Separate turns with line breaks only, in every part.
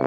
大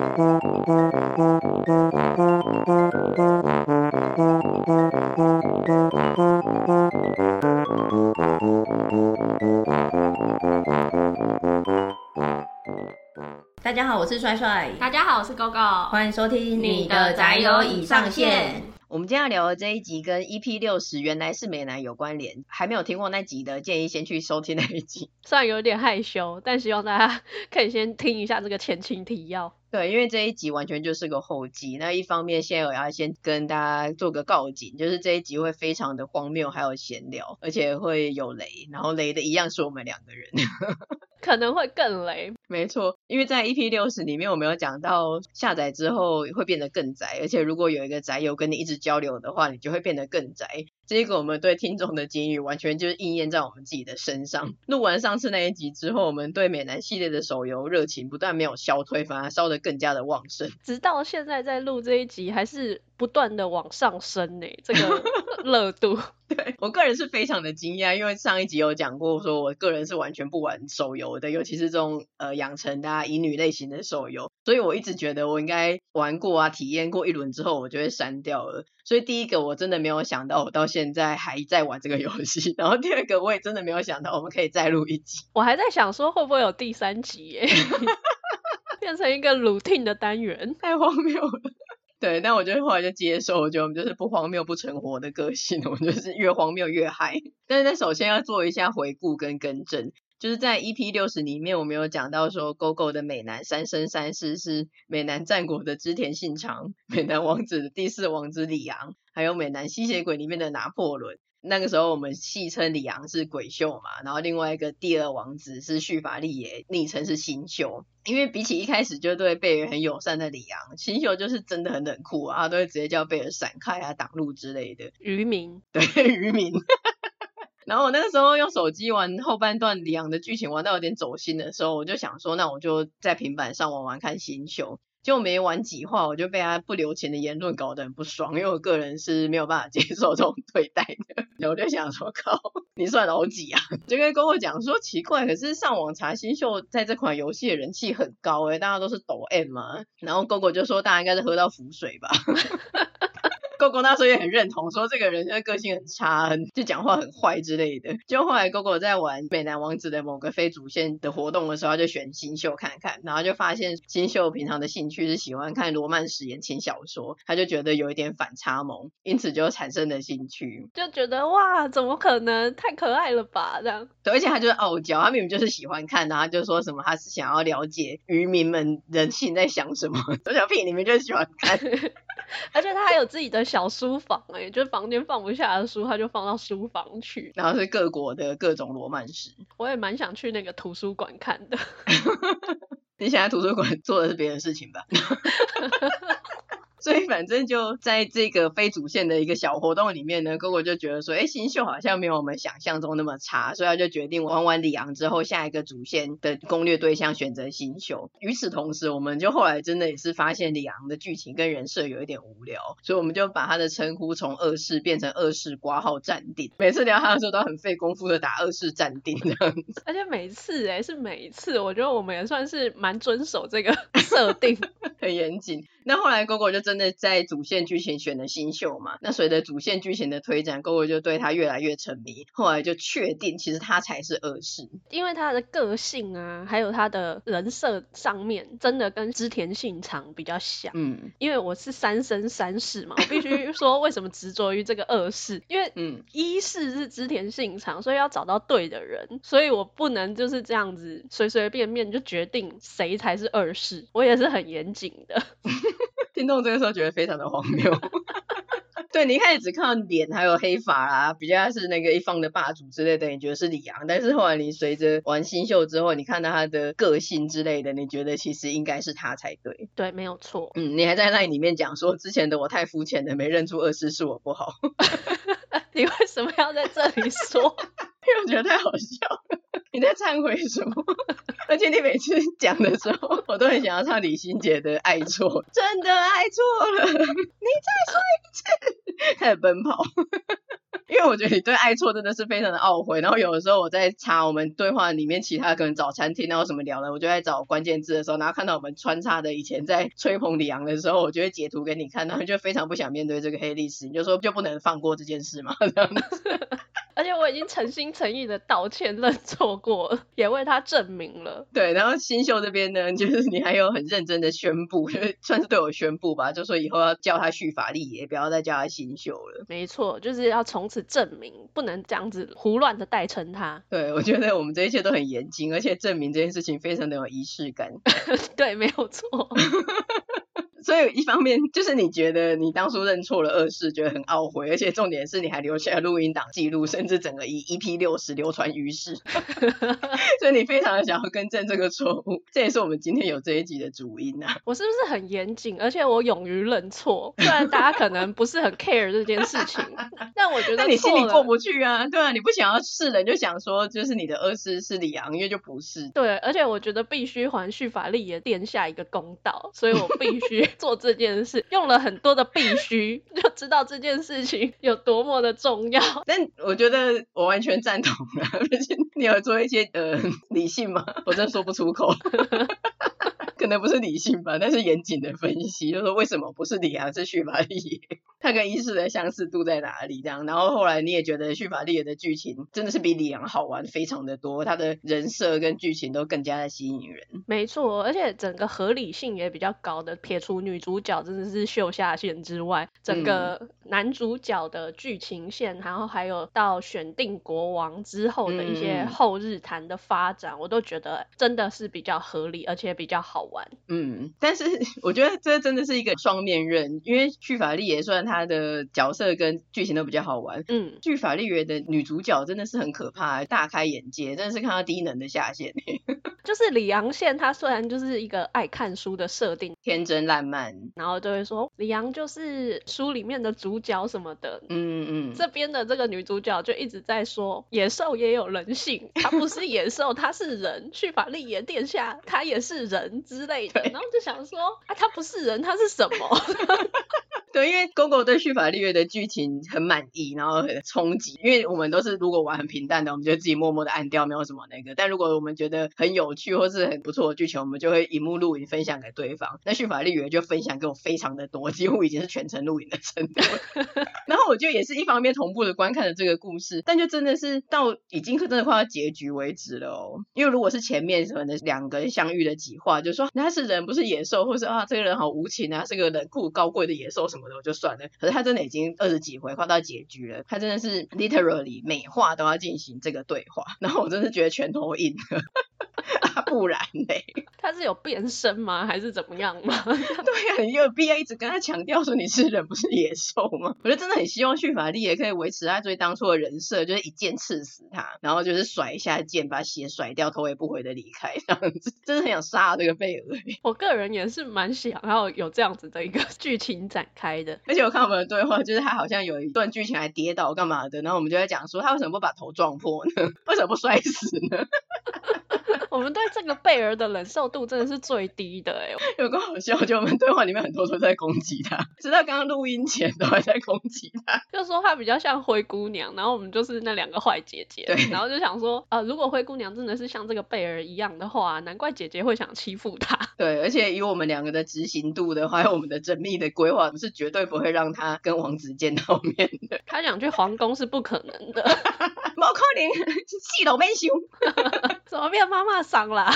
家好，我是帅帅。
大家好，我是 GoGo。
欢迎收听你的宅友已上线。
我们今天要聊的这一集跟 EP 六十原来是美男有关联，还没有听过那集的，建议先去收听那一集。
虽然有点害羞，但希望大家可以先听一下这个前情提要。
对，因为这一集完全就是个后记。那一方面，现在我要先跟大家做个告警，就是这一集会非常的荒谬，还有闲聊，而且会有雷，然后雷的一样是我们两个人，
可能会更雷。
没错，因为在 EP 六十里面，我们有讲到下载之后会变得更宅，而且如果有一个宅友跟你一直交流的话，你就会变得更宅。这个我们对听众的警语，完全就是应验在我们自己的身上。录完上次那一集之后，我们对美男系列的手游热情不但没有消退，反而烧得更加的旺盛。
直到现在在录这一集，还是不断的往上升呢，这个 热度。
对，我个人是非常的惊讶，因为上一集有讲过，说我个人是完全不玩手游的，尤其是这种呃养成的啊乙女类型的手游，所以我一直觉得我应该玩过啊，体验过一轮之后，我就会删掉了。所以第一个我真的没有想到，我到现在还在玩这个游戏。然后第二个我也真的没有想到，我们可以再录一集。
我还在想说会不会有第三集耶，变成一个 routine 的单元，
太荒谬了。对，但我觉得后来就接受，我觉得我们就是不荒谬不成活的个性，我们就是越荒谬越嗨。但是那，首先要做一下回顾跟更正。就是在 EP 六十里面，我们有讲到说，GoGo 的美男三生三世是美男战国的织田信长，美男王子的第四王子李昂，还有美男吸血鬼里面的拿破仑。那个时候我们戏称李昂是鬼秀嘛，然后另外一个第二王子是绪法利耶，昵称是新秀。因为比起一开始就对贝尔很友善的李昂，新秀就是真的很冷酷啊，他都会直接叫贝尔闪开啊、挡路之类的。
渔民，
对，渔民。然后我那个时候用手机玩后半段李昂的剧情，玩到有点走心的时候，我就想说，那我就在平板上玩玩看新秀。就没玩几话，我就被他不留情的言论搞得很不爽，因为我个人是没有办法接受这种对待的。然后我就想说，靠，你算老几啊？就跟哥哥讲说奇怪，可是上网查新秀在这款游戏的人气很高诶，大家都是抖 M 嘛。然后哥哥就说，大家应该是喝到浮水吧。那时候也很认同，说这个人就是个性很差，很就讲话很坏之类的。就后来 GoGo 在玩美男王子的某个非主线的活动的时候，他就选新秀看看，然后就发现新秀平常的兴趣是喜欢看罗曼史言情小说，他就觉得有一点反差萌，因此就产生了兴趣，
就觉得哇，怎么可能？太可爱了吧？这样。
对，而且他就是傲娇，他明明就是喜欢看，然后就说什么他是想要了解渔民们人性在想什么。小小屁，你们就是喜欢看。
而且他还有自己的小书房哎、欸，就是房间放不下的书，他就放到书房去。
然后是各国的各种罗曼史，
我也蛮想去那个图书馆看的。
你想在图书馆做的是别的事情吧？所以反正就在这个非主线的一个小活动里面呢，GoGo 就觉得说，哎，新秀好像没有我们想象中那么差，所以他就决定玩完里昂之后，下一个主线的攻略对象选择新秀。与此同时，我们就后来真的也是发现里昂的剧情跟人设有一点无聊，所以我们就把他的称呼从二世变成二世挂号暂定。每次聊他的时候都很费功夫的打二世暂定这样子，
而且每次哎是每一次，我觉得我们也算是蛮遵守这个设定，
很严谨。那后来 GoGo 就真的在主线剧情选了新秀嘛？那随着主线剧情的推展，GoGo 就对他越来越沉迷。后来就确定，其实他才是二世，
因为他的个性啊，还有他的人设上面，真的跟织田信长比较像。嗯，因为我是三生三世嘛，我必须说为什么执着于这个二世？因为嗯，一世是织田信长，所以要找到对的人，所以我不能就是这样子随随便便就决定谁才是二世。我也是很严谨的。
听众这个时候觉得非常的荒谬，对，你一开始只看到脸还有黑发啊，比较是那个一方的霸主之类的，你觉得是李昂，但是后来你随着玩新秀之后，你看到他的个性之类的，你觉得其实应该是他才对，
对，没有错，
嗯，你还在 LINE 里面讲说之前的我太肤浅了，没认出二师是我不好，
你为什么要在这里说？
因 为我觉得太好笑了。你在忏悔什么？而且你每次讲的时候，我都很想要唱李心洁的《爱错》，真的爱错了，你再说一次，开始奔跑。因为我觉得你对爱错真的是非常的懊悔。然后有的时候我在查我们对话里面其他可能找餐厅然后什么聊的，我就在找关键字的时候，然后看到我们穿插的以前在吹捧李昂的时候，我就会截图给你看，然后就非常不想面对这个黑历史，你就说就不能放过这件事嘛？这样子。
而且我已经诚心诚意的道歉认错过了，也为他证明了。
对，然后新秀这边呢，就是你还有很认真的宣布，算是对我宣布吧，就说以后要叫他续法力也不要再叫他新秀了。
没错，就是要从此证明，不能这样子胡乱的代称他。
对，我觉得我们这一切都很严谨，而且证明这件事情非常的有仪式感。
对，没有错。
所以一方面就是你觉得你当初认错了二世，觉得很懊悔，而且重点是你还留下了录音档记录，甚至整个一 EP 六十流传于世，所以你非常的想要更正这个错误，这也是我们今天有这一集的主因啊。
我是不是很严谨？而且我勇于认错，虽然大家可能不是很 care 这件事情，但我觉得
你心里过不去啊，对啊，你不想要世人就想说就是你的二世是李昂，因为就不是。
对，而且我觉得必须还旭法力也殿下一个公道，所以我必须。做这件事用了很多的必须，就知道这件事情有多么的重要。
但我觉得我完全赞同了，而且你有做一些呃理性吗？我真说不出口。可能不是理性吧，但是严谨的分析，就是说为什么不是李昂是旭法力？他跟一世的相似度在哪里？这样，然后后来你也觉得叙法利耶的剧情真的是比李昂好玩非常的多，他的人设跟剧情都更加的吸引人。
没错，而且整个合理性也比较高的，撇除女主角真的是秀下限之外，整个男主角的剧情线，然后还有到选定国王之后的一些后日谈的发展，嗯、我都觉得真的是比较合理，而且比较好玩。
嗯，但是 我觉得这真的是一个双面刃，因为去法力也算他的角色跟剧情都比较好玩。嗯，去法力也的女主角真的是很可怕，大开眼界，真的是看到低能的下限。
就是李昂宪，他虽然就是一个爱看书的设定，
天真烂漫，
然后就会说李昂就是书里面的主角什么的。
嗯嗯，
这边的这个女主角就一直在说野兽也有人性，她不是野兽，她是人。去法力也殿下，他也是人。之类的，然后就想说，啊，他不是人，他是什么？
对，因为 GoGo 对旭法力月的剧情很满意，然后很冲击。因为我们都是如果玩很平淡的，我们就自己默默的按掉，没有什么那个。但如果我们觉得很有趣或是很不错的剧情，我们就会荧幕录影分享给对方。那旭法力月就分享给我非常的多，几乎已经是全程录影的程度。然后我就也是一方面同步的观看了这个故事，但就真的是到已经真的快要结局为止了哦。因为如果是前面可能两个人相遇的几话，就说那是人不是野兽，或是啊这个人好无情啊，是个冷酷高贵的野兽什么。我就算了，可是他真的已经二十几回快到结局了，他真的是 literally 每话都要进行这个对话，然后我真的觉得拳头硬了。啊、不然嘞？
他是有变身吗？还是怎么样吗？对
呀、啊，你有必要一直跟他强调说你是人不是野兽吗？我觉得真的很希望旭法力也可以维持他最当初的人设，就是一剑刺死他，然后就是甩一下剑，把血甩掉，头也不回的离开，这样子，真的很想杀这个贝尔。
我个人也是蛮想要有这样子的一个剧情展开
而且我看我们的对话，就是他好像有一段剧情还跌倒干嘛的，然后我们就在讲说他为什么不把头撞破呢？为什么不摔死呢？
我们对这个贝尔的忍受度真的是最低的哎，
有个好笑，就我们对话里面很多都在攻击他，直到刚刚录音前都还在攻击他，
就说他比较像灰姑娘，然后我们就是那两个坏姐姐，
对，
然后就想说，呃，如果灰姑娘真的是像这个贝尔一样的话，难怪姐姐会想欺负她。
对，而且以我们两个的执行度的话，还有我们的缜密的规划，是绝对不会让他跟王子见到面的。
他想去皇宫是不可能的，
毛可能气都没修，
怎么变妈妈？伤了，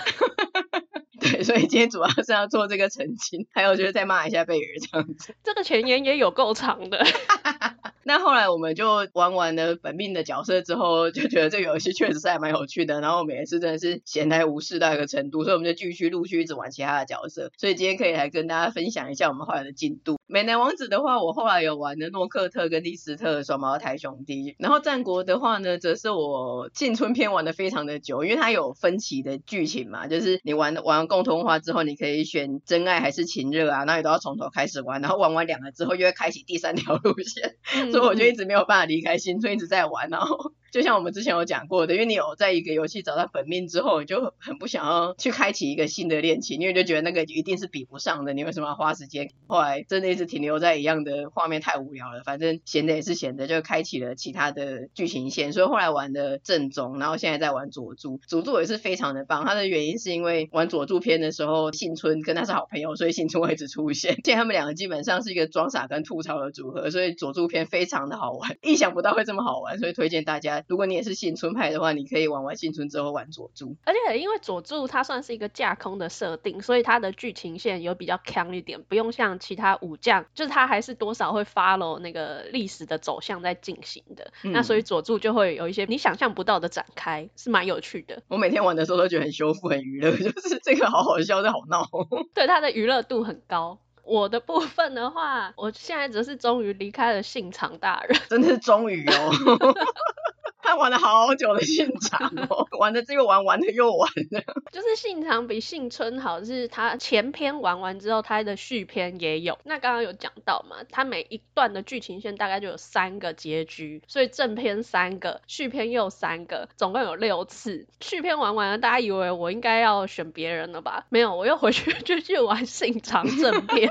对，所以今天主要是要做这个澄清，还有就是再骂一下贝尔这样子。
这个前言也有够长的。
那后来我们就玩完了本命的角色之后，就觉得这个游戏确实是还蛮有趣的。然后我们也是真的是闲来无事到一个程度，所以我们就继续陆续一直玩其他的角色。所以今天可以来跟大家分享一下我们后来的进度。美男王子的话，我后来有玩的诺克特跟利斯特双胞胎兄弟。然后战国的话呢，则是我进春篇玩的非常的久，因为它有分歧的剧情嘛，就是你玩玩共通化之后，你可以选真爱还是情热啊，那你都要从头开始玩。然后玩完两个之后，又会开启第三条路线。嗯所以我就一直没有办法离开新村，一直在玩，然后。就像我们之前有讲过的，因为你有在一个游戏找到本命之后，你就很不想要去开启一个新的恋情，因为就觉得那个一定是比不上的，你为什么要花时间？后来真的一直停留在一样的画面，太无聊了。反正闲的也是闲的，就开启了其他的剧情线。所以后来玩的正宗，然后现在在玩佐助，佐助也是非常的棒。他的原因是因为玩佐助篇的时候，幸村跟他是好朋友，所以幸村会一直出现。现在他们两个基本上是一个装傻跟吐槽的组合，所以佐助篇非常的好玩，意想不到会这么好玩，所以推荐大家，如果你也是幸村派的话，你可以玩完幸村之后玩佐助。
而且因为佐助它算是一个架空的设定，所以它的剧情线有比较强一点，不用像其他武将，就是它还是多少会 follow 那个历史的走向在进行的。嗯、那所以佐助就会有一些你想象不到的展开，是蛮有趣的。
我每天玩的时候都觉得很修复、很娱乐，就是这个好好笑，这好闹。
对，它的娱乐度很高。我的部分的话，我现在只是终于离开了信长大人，
真的是终于哦。他玩了好久的信长哦，玩的这个玩，玩的又玩了。
就是信长比信春好，是他前篇玩完之后，他的续篇也有。那刚刚有讲到嘛，他每一段的剧情线大概就有三个结局，所以正篇三个，续篇又三个，总共有六次。续篇玩完了，大家以为我应该要选别人了吧？没有，我又回去继续玩信长正篇。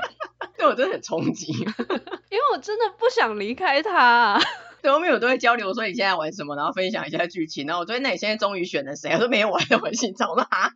对我真的很冲击，
因为我真的不想离开他。
对，后面我都会交流，说你现在玩什么，然后分享一下剧情。然后我说，那你现在终于选了谁？我说没有，我还在玩信长。我说啊，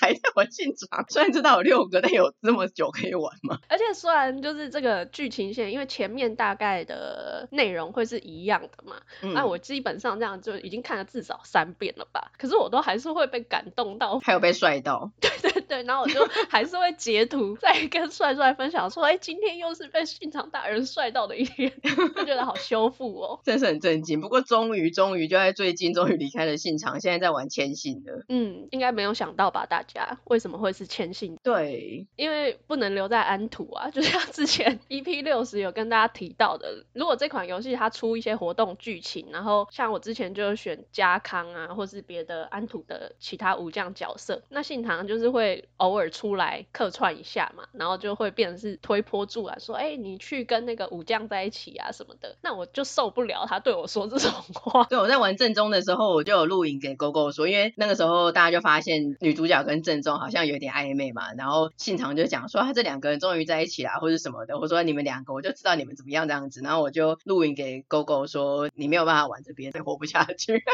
还在玩信长。虽然知道有六个，但有这么久可以玩吗？
而且虽然就是这个剧情线，因为前面大概的内容会是一样的嘛，那、嗯啊、我基本上这样就已经看了至少三遍了吧。可是我都还是会被感动到，
还有被帅到。
对对对，然后我就还是会截图再跟帅帅分享说，哎，今天又是被信长大人帅到的一天，就觉得好修复哦。
真是很震惊，不过终于终于就在最近终于离开了信长，现在在玩千信了。
嗯，应该没有想到吧？大家为什么会是千信？
对，
因为不能留在安土啊，就像之前 EP 六十有跟大家提到的，如果这款游戏它出一些活动剧情，然后像我之前就选家康啊，或是别的安土的其他武将角色，那信长就是会偶尔出来客串一下嘛，然后就会变成是推波助澜，说哎、欸，你去跟那个武将在一起啊什么的，那我就受不了他对。我说这种话，
对，我在玩正宗的时候，我就有录影给勾勾说，因为那个时候大家就发现女主角跟正宗好像有点暧昧嘛，然后信长就讲说他这两个人终于在一起了，或者什么的，我说你们两个我就知道你们怎么样这样子，然后我就录影给勾勾说你没有办法玩这边，你活不下去，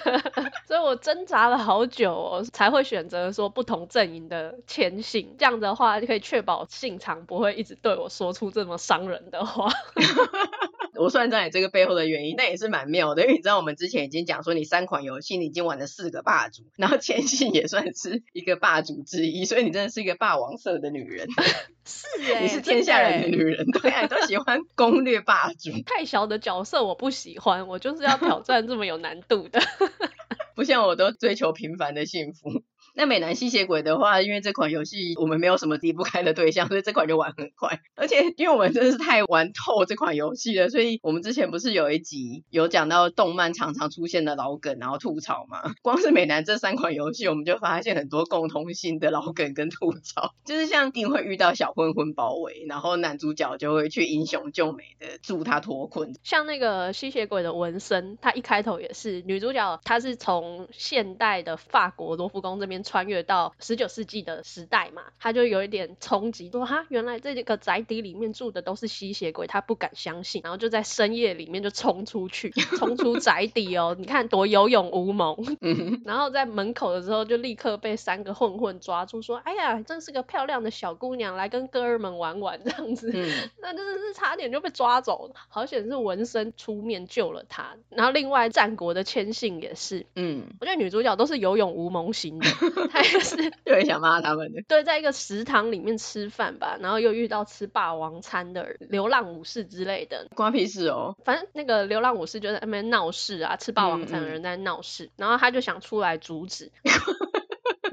所以我挣扎了好久哦，才会选择说不同阵营的前行，这样的话就可以确保信长不会一直对我说出这么伤人的话。
我算在你这个背后的原因，那也是蛮妙的，因为你知道我们之前已经讲说，你三款游戏你已经玩了四个霸主，然后千信也算是一个霸主之一，所以你真的是一个霸王色的女人。
是哎、欸，
你是天下人的女人，对啊，都喜欢攻略霸主。
太小的角色我不喜欢，我就是要挑战这么有难度的。
不像我都追求平凡的幸福。那美男吸血鬼的话，因为这款游戏我们没有什么离不开的对象，所以这款就玩很快。而且因为我们真的是太玩透这款游戏了，所以我们之前不是有一集有讲到动漫常常出现的老梗，然后吐槽嘛。光是美男这三款游戏，我们就发现很多共通性的老梗跟吐槽，就是像一定会遇到小混混包围，然后男主角就会去英雄救美的助他脱困。
像那个吸血鬼的纹身，他一开头也是女主角，她是从现代的法国罗浮宫这边。穿越到十九世纪的时代嘛，他就有一点冲击，说哈，原来这个宅邸里面住的都是吸血鬼，他不敢相信，然后就在深夜里面就冲出去，冲出宅邸哦，你看多有勇无谋，然后在门口的时候就立刻被三个混混抓住，说，哎呀，真是个漂亮的小姑娘，来跟哥儿们玩玩这样子，那真的是差点就被抓走了，好险是纹身出面救了他，然后另外战国的千信也是，嗯，我觉得女主角都是有勇无谋型的。他也是，
就很想骂他们的。
对，在一个食堂里面吃饭吧，然后又遇到吃霸王餐的流浪武士之类的，
关屁事哦。
反正那个流浪武士就在那边闹事啊，吃霸王餐的人在闹事，嗯嗯，然后他就想出来阻止。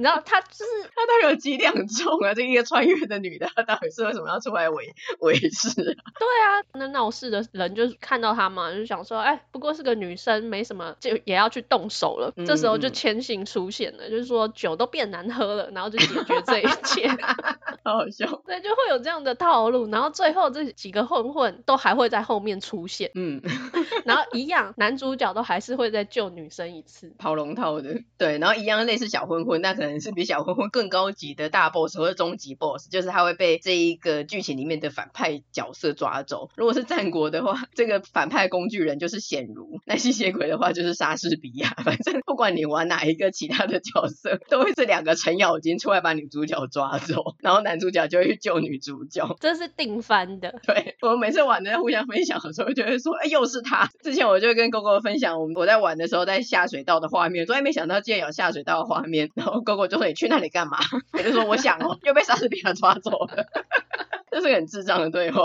你知道他就是
他到底有几两重啊？这一个穿越的女的，她到底是为什么要出来维维持啊？
对啊，那闹事的人就是看到他嘛，就想说，哎，不过是个女生，没什么，就也要去动手了。嗯、这时候就千幸出现了，嗯、就是说酒都变难喝了，然后就解决这一切。
好好笑。
对，就会有这样的套路，然后最后这几个混混都还会在后面出现。嗯，然后一样，男主角都还是会再救女生一次，
跑龙套的。对，然后一样类似小混混，那可能是比小混混更高级的大 boss 或者终极 boss，就是他会被这一个剧情里面的反派角色抓走。如果是战国的话，这个反派工具人就是显如；那吸血鬼的话就是莎士比亚。反正不管你玩哪一个其他的角色，都会是两个程咬金出来把女主角抓走，然后男主角就会去救女主角。
这是定番的。
对，我们每次玩的互相分享的时候，就会说，哎，又是他。之前我就跟 GoGo 分享，我们我在玩的时候在下水道的画面，从来没想到竟然有下水道的画面。然后 GoGo 就说：“你去那里干嘛？” 我就说：“我想哦，又被莎士比亚抓走了。”这是个很智障的对话。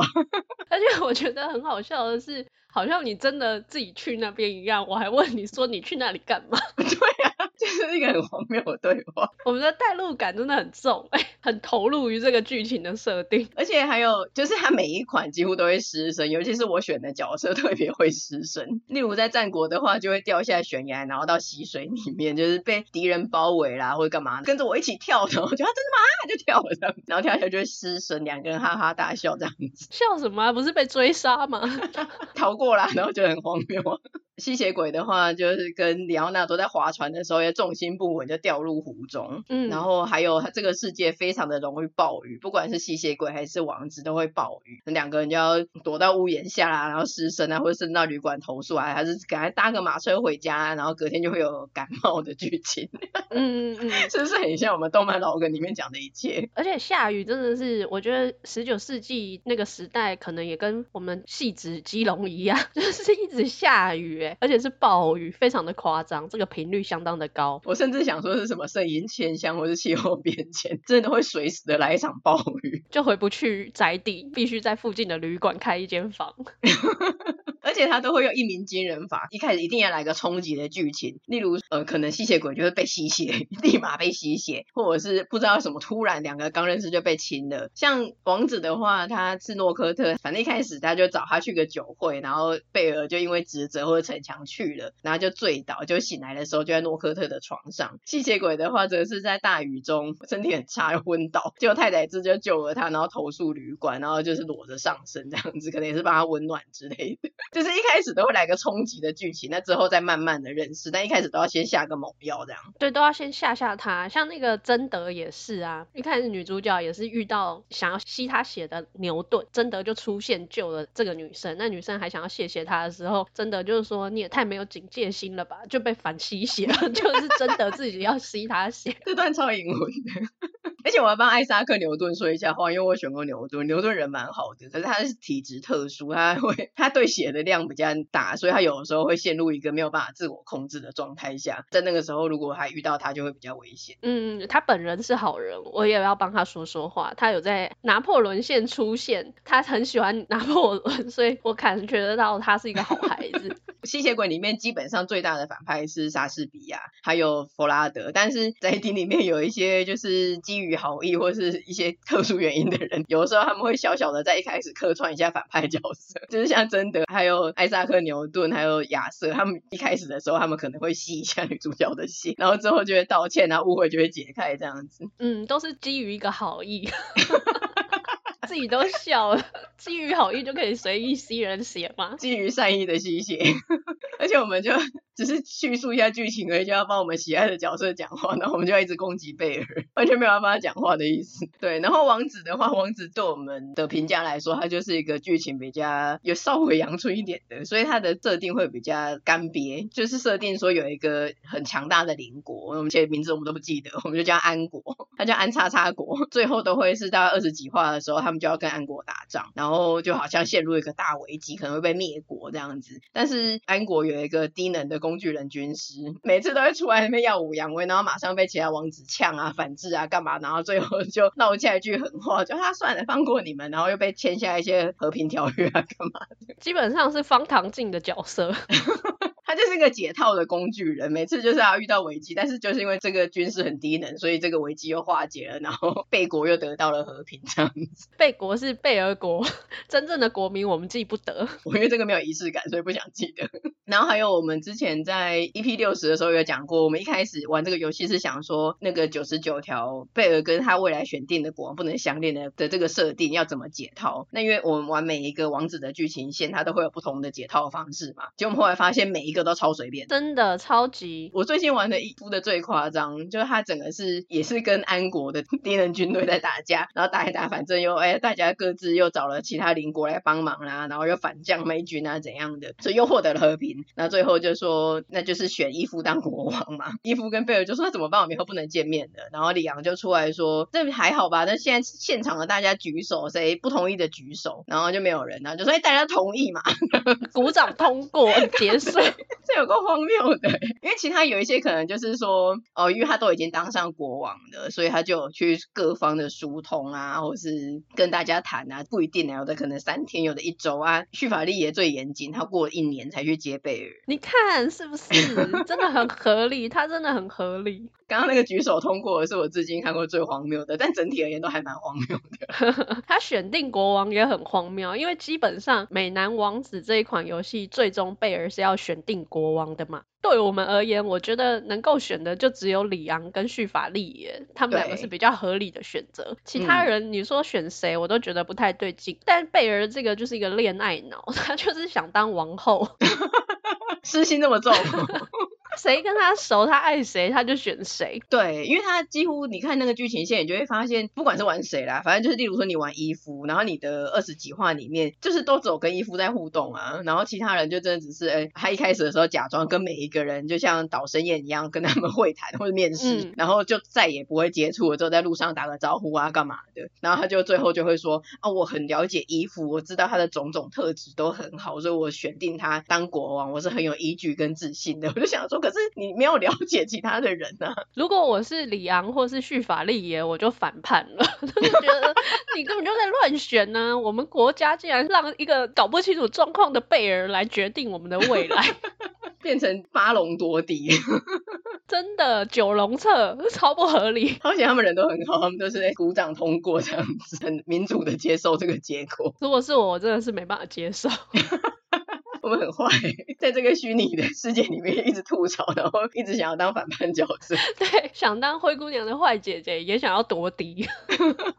而且我觉得很好笑的是，好像你真的自己去那边一样。我还问你说：“你去那里干嘛？”
对呀、啊。这是一个很荒谬的对话，
我们的代入感真的很重，哎，很投入于这个剧情的设定，
而且还有就是他每一款几乎都会失身，尤其是我选的角色特别会失身。例如在战国的话，就会掉下悬崖，然后到溪水里面，就是被敌人包围啦，或者干嘛，跟着我一起跳的，我觉得他真的吗？就跳了这样，然后跳下去就会失身，两个人哈哈大笑这样子。
笑什么？不是被追杀吗？
逃过啦，然后就很荒谬。吸血鬼的话，就是跟里奥纳多在划船的时候，也重心不稳就掉入湖中。嗯，然后还有这个世界非常的容易暴雨，不管是吸血鬼还是王子都会暴雨，两个人就要躲到屋檐下啦，然后失声啊，或者是到旅馆投诉啊，还是赶快搭个马车回家，然后隔天就会有感冒的剧情。嗯嗯嗯，是不是很像我们动漫老梗里面讲的一切？
而且下雨真的是，我觉得十九世纪那个时代可能也跟我们戏子基隆一样，就是一直下雨。而且是暴雨，非常的夸张，这个频率相当的高。
我甚至想说是什么圣婴现象，或是气候变迁，真的会随时的来一场暴雨，
就回不去宅地，必须在附近的旅馆开一间房。
而且他都会用一鸣惊人法，一开始一定要来个冲击的剧情，例如呃，可能吸血鬼就会被吸血，立马被吸血，或者是不知道什么突然两个刚认识就被亲了。像王子的话，他是诺科特，反正一开始他就找他去个酒会，然后贝尔就因为职责或者逞强去了，然后就醉倒，就醒来的时候就在诺科特的床上。吸血鬼的话则是在大雨中身体很差昏倒，结果太宰治就救了他，然后投诉旅馆，然后就是裸着上身这样子，可能也是帮他温暖之类的。就是一开始都会来个冲击的剧情，那之后再慢慢的认识，但一开始都要先下个猛药，这样。
对，都要先吓吓他。像那个贞德也是啊，一开始女主角也是遇到想要吸她血的牛顿，贞德就出现救了这个女生。那女生还想要谢谢他的时候，贞德就是说你也太没有警戒心了吧，就被反吸血了，就是贞德自己要吸他血。
这段超淫魂的。而且我要帮艾萨克牛顿说一下话，因为我选过牛顿，牛顿人蛮好的，可是他是体质特殊，他会他对血的量比较大，所以他有的时候会陷入一个没有办法自我控制的状态下，在那个时候如果还遇到他就会比较危险。
嗯，他本人是好人，我也要帮他说说话。他有在拿破仑线出现，他很喜欢拿破仑，所以我感觉得到他是一个好孩子。
吸血鬼里面基本上最大的反派是莎士比亚，还有弗拉德，但是在电影里面有一些就是基于好意或是一些特殊原因的人，有的时候他们会小小的在一开始客串一下反派角色，就是像贞德，还有艾萨克牛顿，还有亚瑟，他们一开始的时候他们可能会吸一下女主角的血，然后之后就会道歉，然后误会就会解开这样子。
嗯，都是基于一个好意。自己都笑了，基于好意就可以随意吸人血吗？
基于善意的吸血，而且我们就。只是叙述一下剧情而已，就要帮我们喜爱的角色讲话，然后我们就要一直攻击贝尔，完全没有要帮他讲话的意思。对，然后王子的话，王子对我们的评价来说，他就是一个剧情比较有稍微阳春一点的，所以他的设定会比较干瘪，就是设定说有一个很强大的邻国，我们写名字我们都不记得，我们就叫安国，他叫安叉叉国，最后都会是到二十几话的时候，他们就要跟安国打仗，然后就好像陷入一个大危机，可能会被灭国这样子。但是安国有一个低能的工具人军师，每次都会出来那边耀武扬威，然后马上被其他王子呛啊、反制啊、干嘛，然后最后就闹下一句狠话，就他算了，放过你们，然后又被签下一些和平条约啊，干嘛的？
基本上是方唐镜的角色。
他就是一个解套的工具人，每次就是要遇到危机，但是就是因为这个军事很低能，所以这个危机又化解了，然后 贝国又得到了和平，这样子。
贝国是贝尔国，真正的国民我们记不得，
我因为这个没有仪式感，所以不想记得。然后还有我们之前在 EP 六十的时候有讲过，我们一开始玩这个游戏是想说那个九十九条贝尔跟他未来选定的国王不能相恋的的这个设定要怎么解套？那因为我们玩每一个王子的剧情线，它都会有不同的解套方式嘛，结果我们后来发现每一个。都超随便，
真的超级。
我最近玩的伊夫的最夸张，就是他整个是也是跟安国的 敌人军队在打架，然后打一打，反正又哎、欸，大家各自又找了其他邻国来帮忙啦，然后又反将美军啊怎样的，所以又获得了和平。那最后就说，那就是选伊夫当国王嘛。伊夫跟贝尔就说那怎么办？我们以后不能见面的。然后里昂就出来说，这还好吧？那现在现场的大家举手，谁不同意的举手，然后就没有人，然后就说哎，大家同意嘛，
鼓掌通过结束。
这有够荒谬的，因为其他有一些可能就是说，哦，因为他都已经当上国王了，所以他就去各方的疏通啊，或是跟大家谈啊，不一定啊，有的可能三天，有的一周啊。叙法利也最严谨，他过了一年才去接贝尔。
你看是不是？真的很合理，他真的很合理。
刚刚那个举手通过的是我至今看过最荒谬的，但整体而言都还蛮荒谬的。
他选定国王也很荒谬，因为基本上美男王子这一款游戏，最终贝尔是要选定国王的嘛。对我们而言，我觉得能够选的就只有里昂跟叙法利耶，他们两个是比较合理的选择。其他人你说选谁，我都觉得不太对劲。嗯、但贝尔这个就是一个恋爱脑，他就是想当王后，
私心那么重。
谁跟他熟，他爱谁，他就选谁。
对，因为他几乎你看那个剧情线，你就会发现，不管是玩谁啦，反正就是，例如说你玩伊夫，然后你的二十几话里面，就是都只有跟伊夫在互动啊，然后其他人就真的只是，哎、欸，他一开始的时候假装跟每一个人就像导生宴一样跟他们会谈或者面试，嗯、然后就再也不会接触了，之后在路上打个招呼啊，干嘛的，然后他就最后就会说，啊，我很了解伊夫，我知道他的种种特质都很好，所以我选定他当国王，我是很有依据跟自信的。我就想说，可是你没有了解其他的人啊。
如果我是李昂或是叙法利耶，我就反叛了，就觉得你根本就在乱选呢、啊。我们国家竟然让一个搞不清楚状况的贝尔来决定我们的未来，
变成巴龙多迪，
真的九龙策超不合理。
而且他们人都很好，他们都是在鼓掌通过这样子，很民主的接受这个结果。
如果是我，我真的是没办法接受。
我们很坏，在这个虚拟的世界里面一直吐槽，然后一直想要当反叛角色。
对，想当灰姑娘的坏姐姐，也想要夺嫡。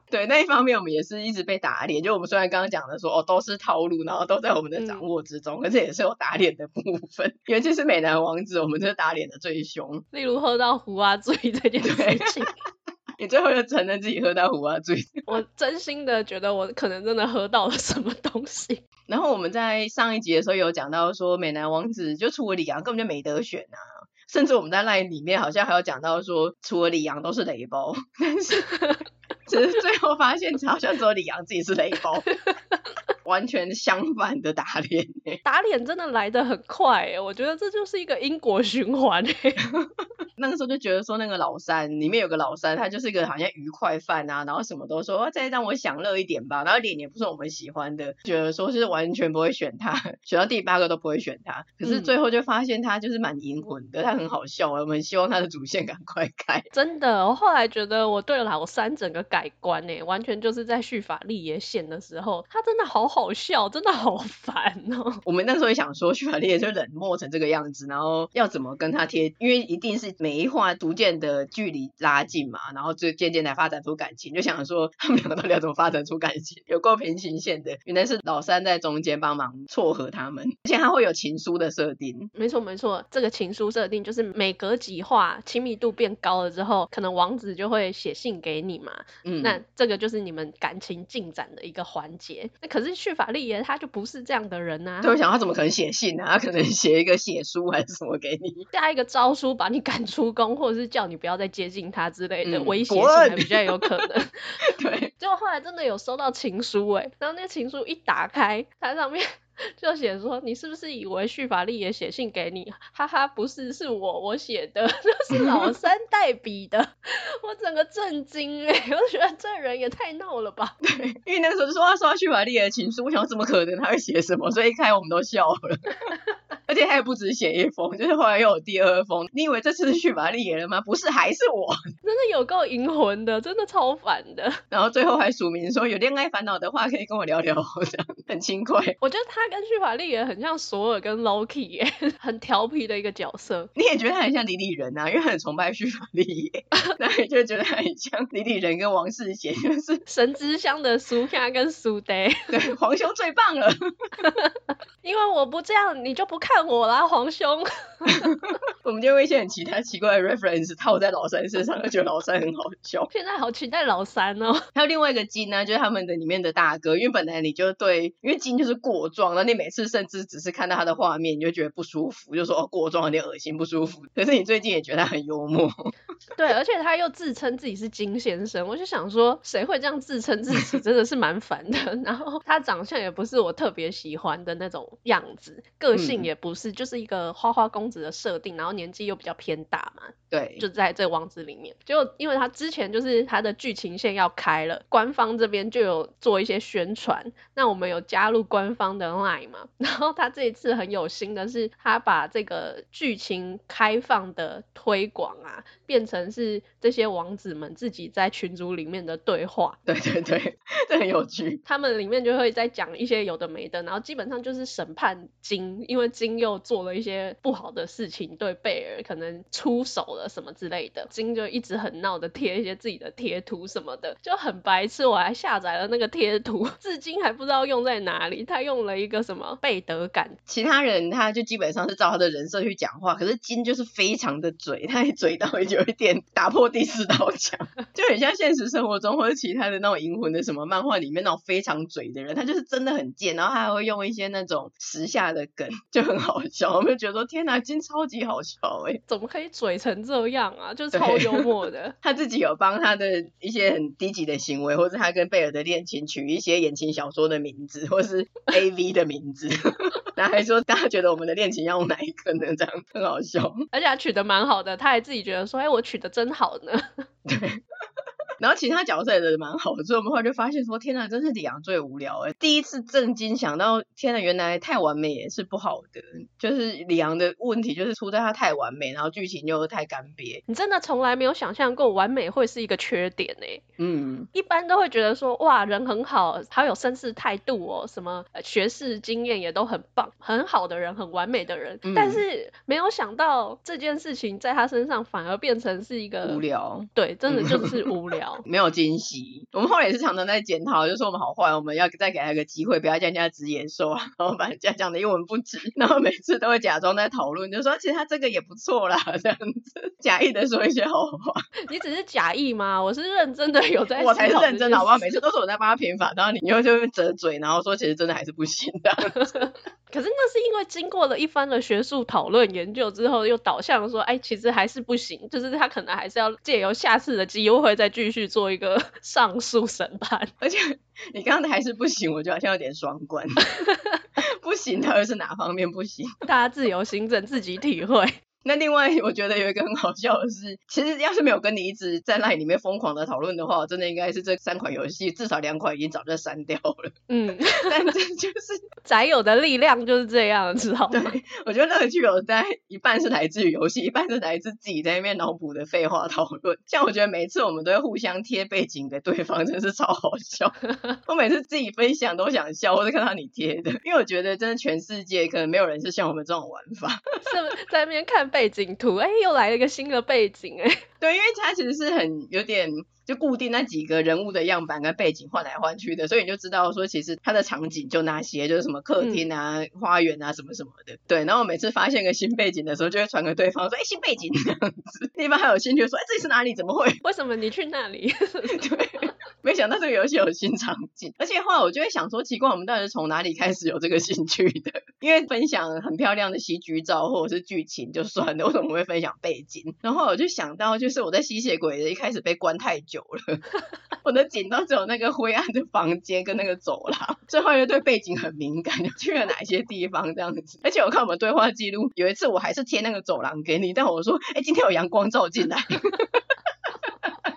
对，那一方面我们也是一直被打脸。就我们虽然刚刚讲的说，哦，都是套路，然后都在我们的掌握之中，可是、嗯、也是有打脸的部分。尤其是美男王子，我们就是打脸的最凶。
例如喝到胡啊醉这件事情。
你最后又承认自己喝到胡啊醉？
我真心的觉得我可能真的喝到了什么东西。
然后我们在上一集的时候有讲到说，美男王子就除了李昂根本就没得选啊，甚至我们在 LINE 里面好像还有讲到说，除了李昂都是雷包，但是只是最后发现好像只有李阳自己是雷包。完全相反的打脸，
打脸真的来得很快，我觉得这就是一个因果循环。
那个时候就觉得说，那个老三里面有个老三，他就是一个好像愉快犯啊，然后什么都说，再让我享乐一点吧，然后脸也不是我们喜欢的，觉得说是完全不会选他，选到第八个都不会选他。可是最后就发现他就是蛮阴魂的，他很好笑，我们希望他的主线赶快开。
真的，我后来觉得我对老三整个改观呢，完全就是在叙法利耶线的时候，他真的好好。笑，真的好烦哦。
我们那时候也想说，叙法利耶就冷漠成这个样子，然后要怎么跟他贴？因为一定是每一话逐渐的距离拉近嘛，然后就渐渐的发展出感情。就想说，他们两个到底要怎么发展出感情？有够平行线的，原来是老三在中间帮忙撮合他们，而且他会有情书的设定。
没错没错，这个情书设定就是每隔几话亲密度变高了之后，可能王子就会写信给你嘛。嗯，那这个就是你们感情进展的一个环节。那可是。叙法利耶他就不是这样的人呐，
对，我想他怎么可能写信呢？他可能写一个写书还是什么给你，
下一个招书把你赶出宫，或者是叫你不要再接近他之类的威胁性还比较有可能。
对，
结果后来真的有收到情书哎，然后那个情书一打开，它上面。就写说，你是不是以为叙法利也写信给你？哈哈，不是，是我我写的，就是老三代笔的。我整个震惊哎，我觉得这人也太闹了吧。
对，因为那个时候就说他收到叙法利耶的情书，我想怎么可能他会写什么？所以一开我们都笑了。而且他也不止写一封，就是后来又有第二封。你以为这次是去玛丽莲了吗？不是，还是我。
真的有够银魂的，真的超烦的。
然后最后还署名说，有恋爱烦恼的话可以跟我聊聊，这样很轻快。
我觉得他跟去玛丽也很像索尔跟 Loki 耶，很调皮的一个角色。
你也觉得他很像李李仁啊，因为很崇拜去玛丽耶，那你就觉得他很像李李仁跟王世贤，就是
神之乡的苏卡跟苏德。
对，皇兄最棒了。
因为我不这样，你就不看我啦，皇兄。
我们就会一些很其他奇怪的 reference 套在老三身上，就觉得老三很好笑。
现在好期待老三哦。
还有另外一个金呢、啊，就是他们的里面的大哥，因为本来你就对，因为金就是过壮，你每次甚至只是看到他的画面，你就觉得不舒服，就说哦过壮有点恶心不舒服。可是你最近也觉得他很幽默。
对，而且他又自称自己是金先生，我就想说，谁会这样自称自己，真的是蛮烦的。然后他长相也不是我特别喜欢的那种样子，个性也不是，嗯、就是一个花花公子的设定，然后年纪又比较偏大嘛。
对，
就在这个王子里面，就因为他之前就是他的剧情线要开了，官方这边就有做一些宣传，那我们有加入官方的 line 嘛，然后他这一次很有心的是，他把这个剧情开放的推广啊，变成是这些王子们自己在群组里面的对话。
对对对，这很有趣。
他们里面就会在讲一些有的没的，然后基本上就是审判金，因为金又做了一些不好的事情，对贝尔可能出手了。什么之类的，金就一直很闹的贴一些自己的贴图什么的，就很白痴。我还下载了那个贴图，至今还不知道用在哪里。他用了一个什么贝德感，
其他人他就基本上是照他的人设去讲话，可是金就是非常的嘴，他也嘴到有一点打破第四道墙，就很像现实生活中或者其他的那种银魂的什么漫画里面那种非常嘴的人，他就是真的很贱，然后他还会用一些那种时下的梗，就很好笑。我们就觉得说天哪，金超级好笑哎、欸，
怎么可以嘴成？这样啊，就超幽默的。
他自己有帮他的一些很低级的行为，或者他跟贝尔的恋情取一些言情小说的名字，或是 AV 的名字。然后还说大家觉得我们的恋情要用哪一个呢？这样很好笑。
而且他取得蛮好的，他还自己觉得说：“哎，我取得真好呢。”
对。然后其他角色也蛮好的，所以我们后来就发现说，天呐，真是李昂最无聊哎，第一次震惊想到，天呐，原来太完美也是不好的，就是李昂的问题就是出在他太完美，然后剧情又太干瘪。
你真的从来没有想象过完美会是一个缺点诶。
嗯，
一般都会觉得说，哇，人很好，好有绅士态度哦，什么学识经验也都很棒，很好的人，很完美的人。嗯、但是没有想到这件事情在他身上反而变成是一个
无聊。
对，真的 就是无聊。
没有惊喜，我们后来也是常常在检讨，就说我们好坏，我们要再给他一个机会，不要叫人家直言说，然后把人家讲的一文不值，然后每次都会假装在讨论，就说其实他这个也不错啦，这样子假意的说一些好话。
你只是假意吗？我是认真的有在，
我才是认真的，好不好？每次都是我在帮他平反，然后你又就会折嘴，然后说其实真的还是不行的。
可是那是因为经过了一番的学术讨论研究之后，又导向说，哎，其实还是不行，就是他可能还是要借由下次的机会再继续做一个 上诉审判。
而且你刚刚还是不行，我觉得好像有点双关，不行到底是哪方面不行？
大家自由心证，自己体会。
那另外，我觉得有一个很好笑的是，其实要是没有跟你一直在 LINE 里面疯狂的讨论的话，我真的应该是这三款游戏至少两款已经早就删掉了。
嗯，
但这就是
宅友的力量就是这样，知道吗？
对，我觉得乐趣有在一半是来自于游戏，一半是来自自己在那边脑补的废话讨论。像我觉得每次我们都会互相贴背景给对方，真的是超好笑。我每次自己分享都想笑，或者看到你贴的，因为我觉得真的全世界可能没有人是像我们这种玩法，
是不是在那边看。背景图，哎，又来了一个新的背景，哎，
对，因为它其实是很有点就固定那几个人物的样板跟背景换来换去的，所以你就知道说，其实它的场景就那些，就是什么客厅啊、嗯、花园啊什么什么的。对，然后我每次发现个新背景的时候，就会传给对方说，哎，新背景 这样子，对方还有兴趣说，哎，这里是哪里？怎么会？
为什么你去那里？
对。没想到这个游戏有新场景，而且后来我就会想说，奇怪，我们到底是从哪里开始有这个兴趣的？因为分享很漂亮的喜剧照或者是剧情就算了，为什么会分享背景？然后我就想到，就是我在吸血鬼的一开始被关太久了，我的景都只有那个灰暗的房间跟那个走廊，所以后来就对背景很敏感，就去了哪些地方这样子。而且我看我们对话记录，有一次我还是贴那个走廊给你，但我说，哎，今天有阳光照进来。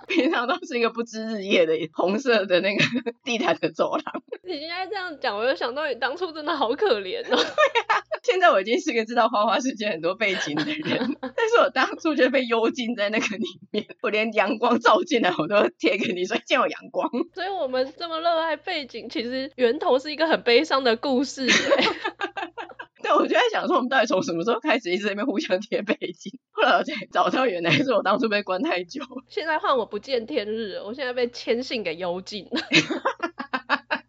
平常都是一个不知日夜的红色的那个地毯的走廊。
你现在这样讲，我就想到你当初真的好可怜哦。
对啊，现在我已经是个知道花花世界很多背景的人，但是我当初就被幽禁在那个里面，我连阳光照进来我都贴给你说见我阳光。
所以我们这么热爱背景，其实源头是一个很悲伤的故事。
对，我就在想说，我们到底从什么时候开始一直在那边互相贴背景？后来我才找到，原来是我当初被关太久。
现在换我不见天日，我现在被牵信给幽禁了。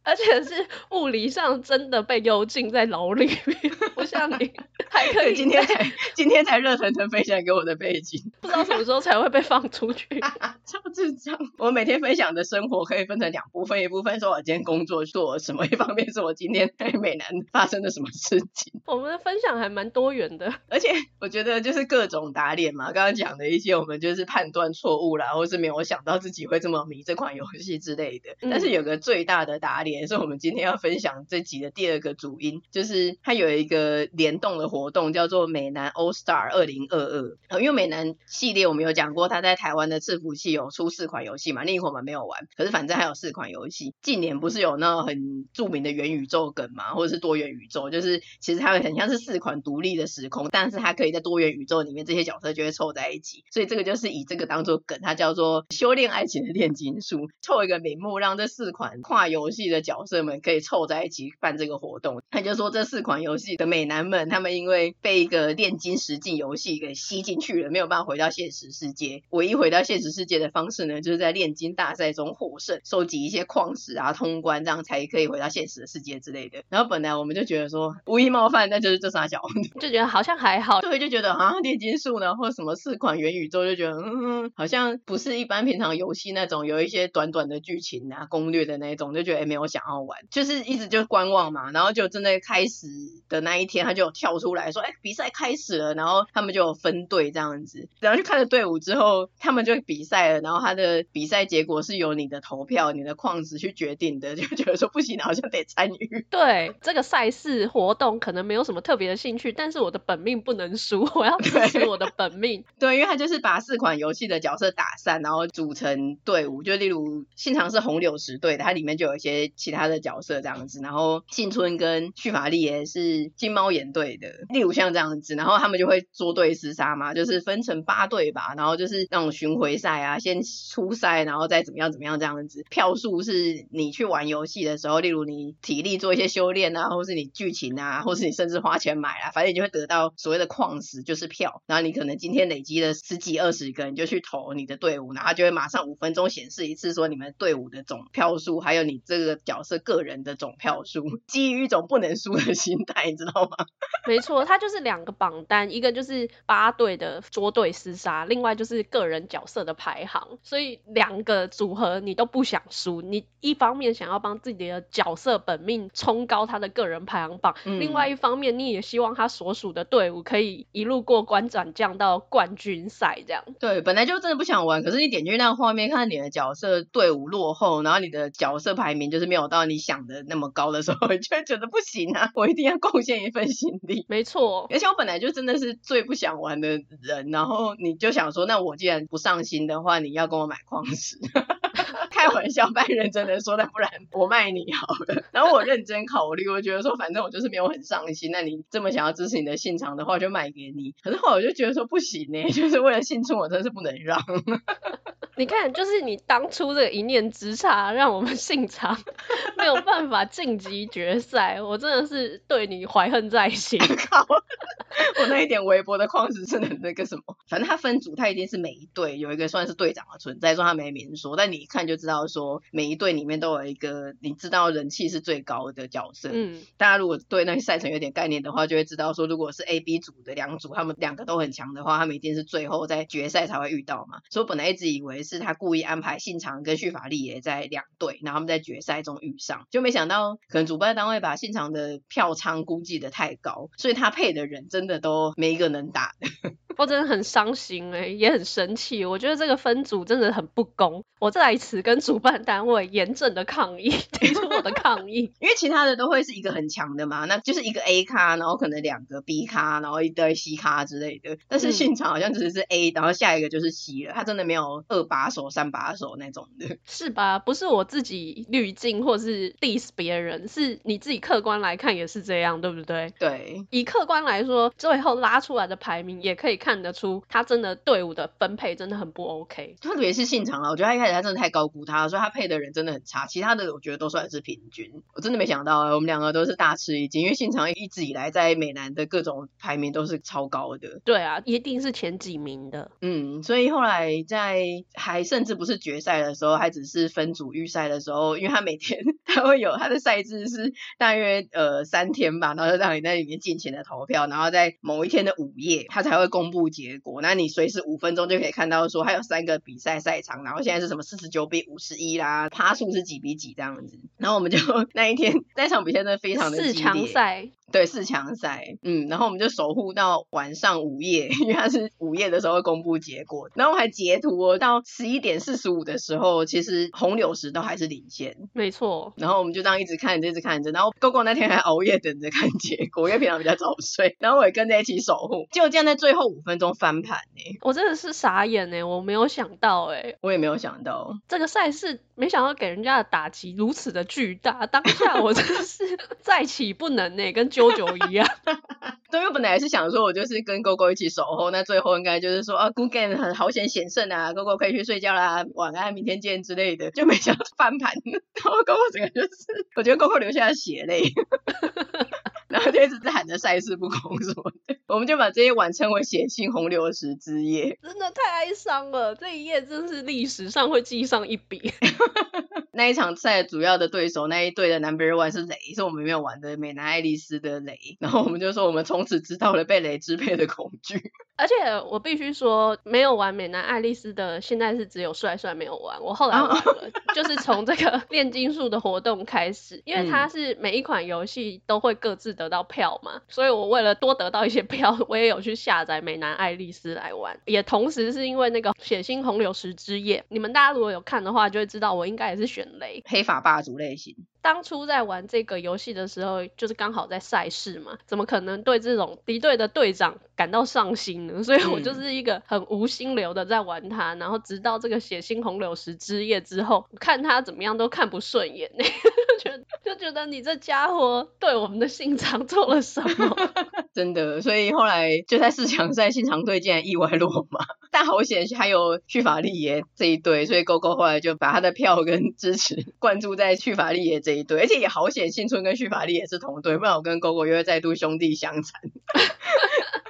而且是物理上真的被幽禁在牢里面，不像你 还可以
今天才今天才热腾腾分享给我的背景，
不知道什么时候才会被放出去。
超智障！我每天分享的生活可以分成两部分，一部分是我今天工作做了什么，一方面是我今天在美南发生了什么事情。
我们的分享还蛮多元的，
而且我觉得就是各种打脸嘛，刚刚讲的一些我们就是判断错误啦，或是没有想到自己会这么迷这款游戏之类的。但是有个最大的打脸。也是我们今天要分享这集的第二个主因，就是它有一个联动的活动，叫做美男 All Star 二零二二。因为美男系列我们有讲过，它在台湾的伺服器有出四款游戏嘛，另一款我们没有玩，可是反正还有四款游戏。近年不是有那种很著名的元宇宙梗嘛，或者是多元宇宙，就是其实它很像是四款独立的时空，但是它可以在多元宇宙里面，这些角色就会凑在一起。所以这个就是以这个当做梗，它叫做修炼爱情的炼金术，凑一个名目，让这四款跨游戏的角角色们可以凑在一起办这个活动，他就说这四款游戏的美男们，他们因为被一个炼金实境游戏给吸进去了，没有办法回到现实世界。唯一回到现实世界的方式呢，就是在炼金大赛中获胜，收集一些矿石啊，通关，这样才可以回到现实的世界之类的。然后本来我们就觉得说无意冒犯，那就是这三小，
就觉得好像还好，
对，就觉得啊炼金术呢，或者什么四款元宇宙，就觉得嗯，好像不是一般平常游戏那种有一些短短的剧情啊、攻略的那种，就觉得哎没有想。要玩，就是一直就观望嘛，然后就真的开始的那一天，他就跳出来说：“哎，比赛开始了。”然后他们就有分队这样子，然后就看着队伍之后，他们就比赛了。然后他的比赛结果是由你的投票、你的矿石去决定的，就觉得说不行，好像得参与。
对，这个赛事活动可能没有什么特别的兴趣，但是我的本命不能输，我要支持我的本命。
对，因为他就是把四款游戏的角色打散，然后组成队伍，就例如现场是红柳石队的，它里面就有一些其他的角色这样子，然后幸村跟旭法丽也是金猫眼队的，例如像这样子，然后他们就会捉对厮杀嘛，就是分成八队吧，然后就是那种巡回赛啊，先初赛，然后再怎么样怎么样这样子。票数是你去玩游戏的时候，例如你体力做一些修炼啊，或是你剧情啊，或是你甚至花钱买啊，反正你就会得到所谓的矿石，就是票。然后你可能今天累积了十几二十个，你就去投你的队伍，然后就会马上五分钟显示一次说你们队伍的总票数，还有你这个角色个人的总票数，基于一种不能输的心态，你知道吗？
没错，它就是两个榜单，一个就是八队的捉对厮杀，另外就是个人角色的排行。所以两个组合你都不想输，你一方面想要帮自己的角色本命冲高他的个人排行榜，嗯、另外一方面你也希望他所属的队伍可以一路过关斩将到冠军赛这样。
对，本来就真的不想玩，可是你点进去那个画面，看你的角色队伍落后，然后你的角色排名就是没有到你想的那么高的时候，你就会觉得不行啊！我一定要贡献一份心力。
没错，
而且我本来就真的是最不想玩的人，然后你就想说，那我既然不上心的话，你要跟我买矿石。开玩笑，半认真的说，那不然我卖你好了。然后我认真考虑，我觉得说，反正我就是没有很上心。那你这么想要支持你的信长的话，就卖给你。可是后来我就觉得说不行呢，就是为了信春，我真的是不能让。
你看，就是你当初这个一念之差，让我们信长 没有办法晋级决赛，我真的是对你怀恨在心。靠！
我那一点微薄的矿石是能那个什么？反正他分组，他一定是每一队有一个算是队长的存在，说他没明说，但你一看就知道说每一队里面都有一个你知道人气是最高的角色。嗯，大家如果对那个赛程有点概念的话，就会知道说，如果是 A、B 组的两组，他们两个都很强的话，他们一定是最后在决赛才会遇到嘛。所以我本来一直以为。是他故意安排信长跟叙法利也在两队，然后他们在决赛中遇上，就没想到可能主办单位把信长的票仓估计的太高，所以他配的人真的都没一个能打的。
我真的很伤心哎、欸，也很生气。我觉得这个分组真的很不公，我在此跟主办单位严正的抗议，提出我的抗议。
因为其他的都会是一个很强的嘛，那就是一个 A 咖，然后可能两个 B 咖，然后一堆 C 咖之类的。但是现场好像只是 A，、嗯、然后下一个就是 C 了，他真的没有二把手、三把手那种的。
是吧？不是我自己滤镜或是 diss 别人，是你自己客观来看也是这样，对不对？
对。
以客观来说，最后拉出来的排名也可以看得出，他真的队伍的分配真的很不 OK。
特别是信长啊，我觉得他一开始他真的太高估他了，所以他配的人真的很差。其他的我觉得都算是平均。我真的没想到，我们两个都是大吃一惊，因为信长一直以来在美男的各种排名都是超高的。
对啊，一定是前几名的。
嗯，所以后来在还甚至不是决赛的时候，还只是分组预赛的时候，因为他每天 他会有他的赛制是大约呃三天吧，然后就让你在里面尽情的投票，然后在某一天的午夜他才会公不结果。那你随时五分钟就可以看到说还有三个比赛赛场，然后现在是什么四十九比五十一啦，趴数是几比几这样子。然后我们就 那一天那场比赛真的非常的激烈。对，四强赛，嗯，然后我们就守护到晚上午夜，因为他是午夜的时候会公布结果，然后我还截图哦，到十一点四十五的时候，其实红柳石都还是领先，
没错，
然后我们就这样一直看着，一直看着，然后 GoGo 那天还熬夜等着看结果，因为平常比较早睡，然后我也跟着一起守护，结果这样在最后五分钟翻盘呢，
我真的是傻眼呢，我没有想到哎，
我也没有想到。
这个赛事，没想到给人家的打击如此的巨大，当下我真的是 再起不能呢，跟啾啾一样。
对，我本来还是想说，我就是跟 GoGo 一起守候，那最后应该就是说啊，Good game 很好险险胜啊，GoGo 可以去睡觉啦，晚安，明天见之类的，就没想到翻盘，然后 GoGo 整个就是，我觉得 GoGo 流下了血泪，然后就一直在喊着赛事不公什么的，我们就把这一晚称为血腥红流石之夜，
真的太哀伤了，这一夜真是历史上会记上一笔。
那一场赛主要的对手那一队的 Number One 是雷，是我们没有玩的美男爱丽丝的雷，然后我们就说我们从此知道了被雷支配的恐惧。
而且我必须说，没有玩美男爱丽丝的，现在是只有帅帅没有玩。我后来玩了，就是从这个炼金术的活动开始，因为它是每一款游戏都会各自得到票嘛，所以我为了多得到一些票，我也有去下载美男爱丽丝来玩。也同时是因为那个血腥红柳石之夜，你们大家如果有看的话，就会知道我应该也是选雷，
黑法霸主类型。
当初在玩这个游戏的时候，就是刚好在赛事嘛，怎么可能对这种敌对的队长感到上心呢？所以我就是一个很无心流的在玩他，嗯、然后直到这个血腥红柳石之夜之后，看他怎么样都看不顺眼，就觉得就觉得你这家伙对我们的信长做了什么？
真的，所以后来就在四强赛，信长队竟然意外落马，但好险还有去法利耶这一队，所以 GoGo 后来就把他的票跟支持灌注在去法利耶这一队，而且也好险，幸村跟绪法力也是同队，不然我跟狗狗又会再度兄弟相残。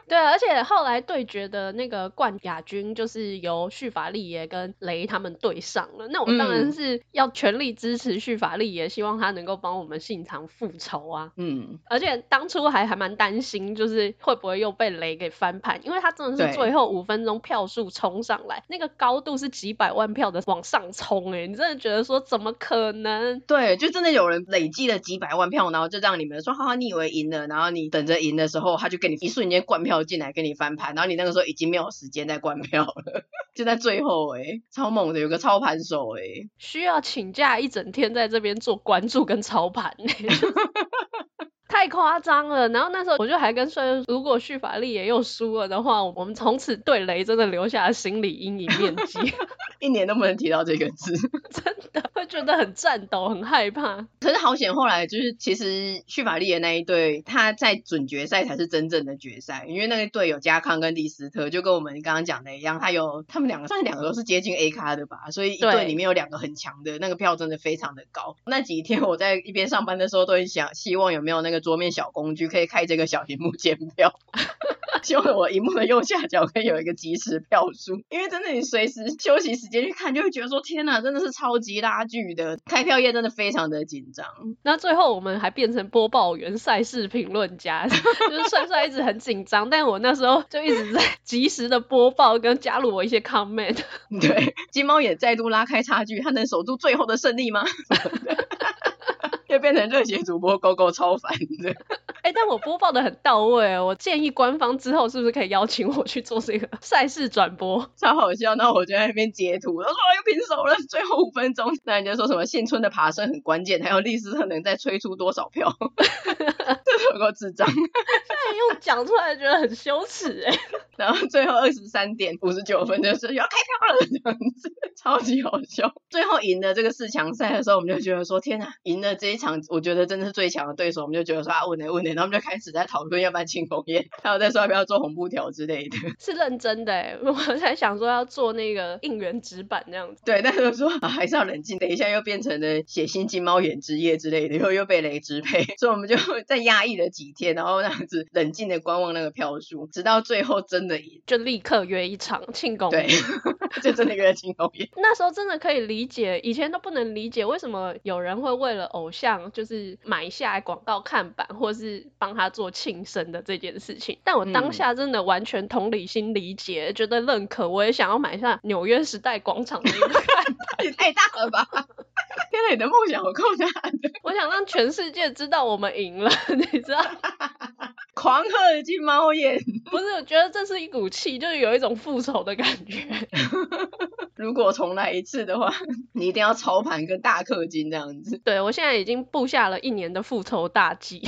对，而且后来对决的那个冠亚军就是由旭法利耶跟雷他们对上了。那我当然是要全力支持旭法利耶，希望他能够帮我们信长复仇啊。嗯，而且当初还还蛮担心，就是会不会又被雷给翻盘，因为他真的是最后五分钟票数冲上来，那个高度是几百万票的往上冲，哎，你真的觉得说怎么可能？
对，就真的有人累积了几百万票，然后就让你们说，哈哈，你以为赢了，然后你等着赢的时候，他就给你一瞬间灌票。进来跟你翻盘，然后你那个时候已经没有时间在关票了，就在最后哎、超猛的，有个操盘手哎、
需要请假一整天在这边做关注跟操盘。太夸张了，然后那时候我就还跟帅说，如果续法力也又输了的话，我们从此对雷真的留下了心理阴影面积，
一年都不能提到这个字，
真的会觉得很颤抖，很害怕。
可是好险，后来就是其实绪法力的那一队，他在准决赛才是真正的决赛，因为那个队有加康跟利斯特，就跟我们刚刚讲的一样，他有他们两个算是两个都是接近 A 咖的吧，所以一队里面有两个很强的，那个票真的非常的高。那几天我在一边上班的时候，都很想希望有没有那个。桌面小工具可以开这个小屏幕监票，希望我荧幕的右下角可以有一个即时票数，因为真的你随时休息时间去看，就会觉得说天哪，真的是超级拉锯的，开票页真的非常的紧张。
那最后我们还变成播报员、赛事评论家，就是帅帅一直很紧张，但我那时候就一直在及时的播报跟加入我一些 comment。
对，金猫也再度拉开差距，他能守住最后的胜利吗？就变成热血主播 GoGo 超烦的，
哎、欸，但我播报的很到位，我建议官方之后是不是可以邀请我去做这个赛事转播？
超好笑，那我就在那边截图，我说又平手了，最后五分钟，那人家说什么现村的爬升很关键，还有历史上能再吹出多少票？这有个智障，
用讲出来觉得很羞耻哎。
然后最后二十三点五十九分就是要开票了，这样子超级好笑。最后赢了这个四强赛的时候，我们就觉得说天哪，赢了这一场，我觉得真的是最强的对手。我们就觉得说啊，问呢问呢，然后我们就开始在讨论要不要庆功宴，还有在说要不要做红布条之类的。
是认真的哎，我才想说要做那个应援纸板这样子。
对，但是说啊还是要冷静，等一下又变成了血腥金猫眼之夜之类的，又又被雷支配，所以我们就再压抑了几天，然后那样子冷静的观望那个票数，直到最后真的赢，
就立刻约一场庆功宴。
对，就真的约庆功宴。
那时候真的可以理解，以前都不能理解为什么有人会为了偶像就是买下广告看板，或是帮他做庆生的这件事情。但我当下真的完全同理心理解，嗯、觉得认可，我也想要买下纽约时代广场的一个看板。
也太大了吧！天哪，你的梦想有够大的！
我想让全世界知道我们赢了，你知道？
狂喝一记猫眼，
不是，我觉得这是一股气，就是有一种复仇的感觉。
如果重来一次的话，你一定要操盘跟大氪金这样子。
对，我现在已经布下了一年的复仇大计。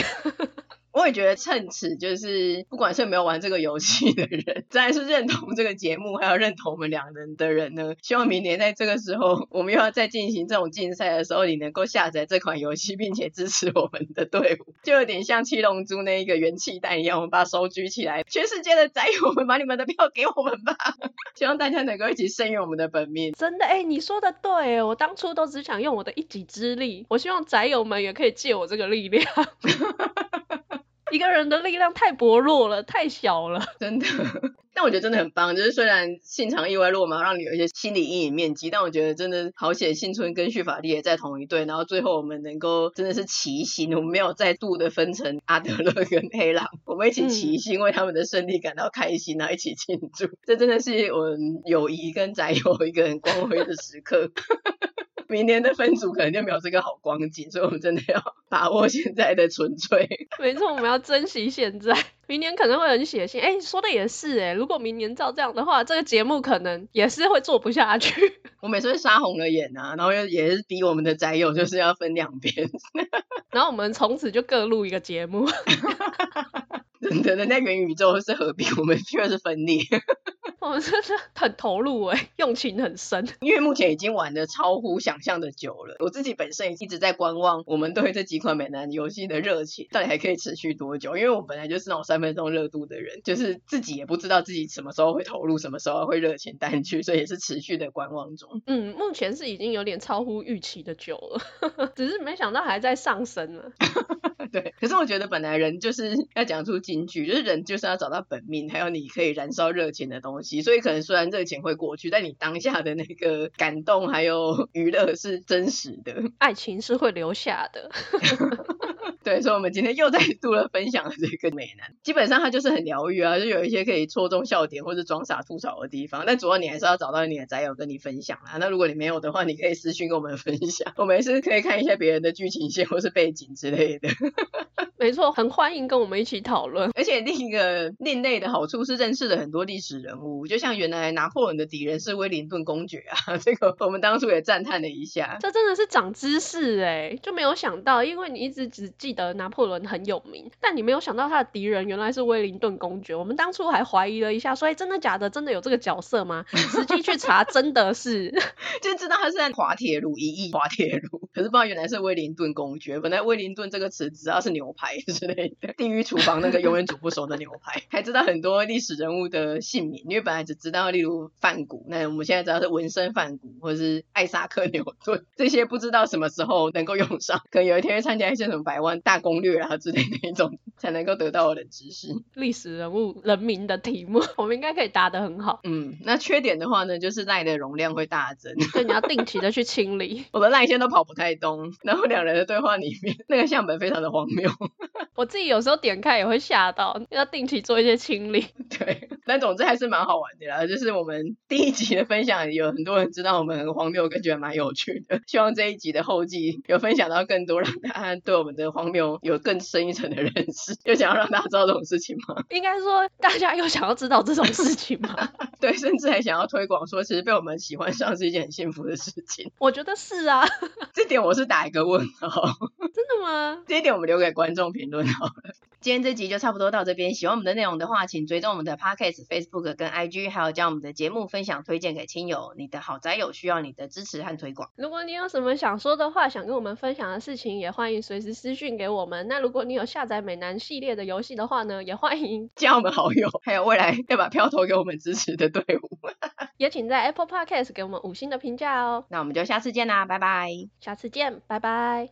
我也觉得趁此，就是不管是没有玩这个游戏的人，再是认同这个节目，还有认同我们两人的人呢，希望明年在这个时候，我们又要再进行这种竞赛的时候，你能够下载这款游戏，并且支持我们的队伍，就有点像七龙珠那一个元气弹一样，我们把手举起来，全世界的宅友们，把你们的票给我们吧！希望大家能够一起声援我们的本命。
真的，哎、你说的对，我当初都只想用我的一己之力，我希望宅友们也可以借我这个力量。一个人的力量太薄弱了，太小了，
真的。但我觉得真的很棒，就是虽然现场意外落马，让你有一些心理阴影面积，但我觉得真的好险，幸村跟旭法利也在同一队，然后最后我们能够真的是齐心，我们没有再度的分成阿德勒跟黑狼，我们一起齐心为他们的胜利感到开心，然后一起庆祝，嗯、这真的是我们友谊跟宅友一个很光辉的时刻。明年的分组可能就没有这个好光景，所以我们真的要把握现在的纯粹。
没错，我们要珍惜现在。明年可能会很血腥，哎，说的也是哎。如果明年照这样的话，这个节目可能也是会做不下去。
我每次会杀红了眼啊，然后又也是逼我们的宅友就是要分两边，
然后我们从此就各录一个节目。
真的，人家元宇宙是合并，我们却是分裂。
我们真的很投入哎，用情很深。
因为目前已经玩的超乎想象的久了，我自己本身也一直在观望，我们对这几款美男游戏的热情到底还可以持续多久？因为我本来就是那种三分钟热度的人，就是自己也不知道自己什么时候会投入，什么时候会热情淡去，所以也是持续的观望中。
嗯，目前是已经有点超乎预期的久了，只是没想到还在上升了。
对，可是我觉得本来人就是 要讲出金句，就是人就是要找到本命，还有你可以燃烧热情的东西。所以可能虽然热情会过去，但你当下的那个感动还有 娱乐是真实的，
爱情是会留下的。
对，所以我们今天又再度了分享了这个美男，基本上他就是很疗愈啊，就有一些可以戳中笑点或者装傻吐槽的地方。但主要你还是要找到你的宅友跟你分享啊。那如果你没有的话，你可以私信跟我们分享，我们也是可以看一下别人的剧情线或是背景之类的。
没错，很欢迎跟我们一起讨论。
而且另一个另类的好处是认识了很多历史人物，就像原来拿破仑的敌人是威灵顿公爵啊，这个我们当初也赞叹了一下。
这真的是长知识哎，就没有想到，因为你一直只记得拿破仑很有名，但你没有想到他的敌人原来是威灵顿公爵。我们当初还怀疑了一下，说：“哎真的假的？真的有这个角色吗？实际去查，真的是，
就知道他是在滑铁卢，一役滑铁卢，可是不知道原来是威灵顿公爵。本来威灵顿这个词只要是牛排之类的，地狱厨房那个永远煮不熟的牛排，还知道很多历史人物的姓名，因为本来只知道例如梵谷，那我们现在知道是文森梵谷，或者是艾萨克牛顿，这些不知道什么时候能够用上，可能有一天会参加一些什么百万大攻略啊之类的一种，才能够得到我的知识。
历史人物人名的题目，我们应该可以答得很好。
嗯，那缺点的话呢，就是赖的容量会大增，
对，你要定期的去清理。
我的赖线都跑不太动，然后两人的对话里面，那个相本非常的荒谬。
我自己有时候点开也会吓到，要定期做一些清理。
对，但总之还是蛮好玩的啦。就是我们第一集的分享，有很多人知道我们很荒谬，感觉蛮有趣的。希望这一集的后记有分享到更多，让大家对我们的荒谬有更深一层的认识。又想要让大家知道这种事情吗？
应该说，大家又想要知道这种事情吗？
对，甚至还想要推广说，其实被我们喜欢上是一件很幸福的事情。
我觉得是啊，
这点我是打一个问号。
真的吗？
这一点我们留给观众评论好了。今天这集就差不多到这边。喜欢我们的内容的话，请追踪我们的 Podcast、Facebook 跟 IG，还有将我们的节目分享推荐给亲友。你的好宅友需要你的支持和推广。
如果你有什么想说的话，想跟我们分享的事情，也欢迎随时私讯给我们。那如果你有下载美男系列的游戏的话呢，也欢迎
加我们好友，还有未来要把票投给我们支持的队伍。
也请在 Apple Podcast 给我们五星的评价哦。
那我们就下次见啦，拜拜。
下次见，拜拜。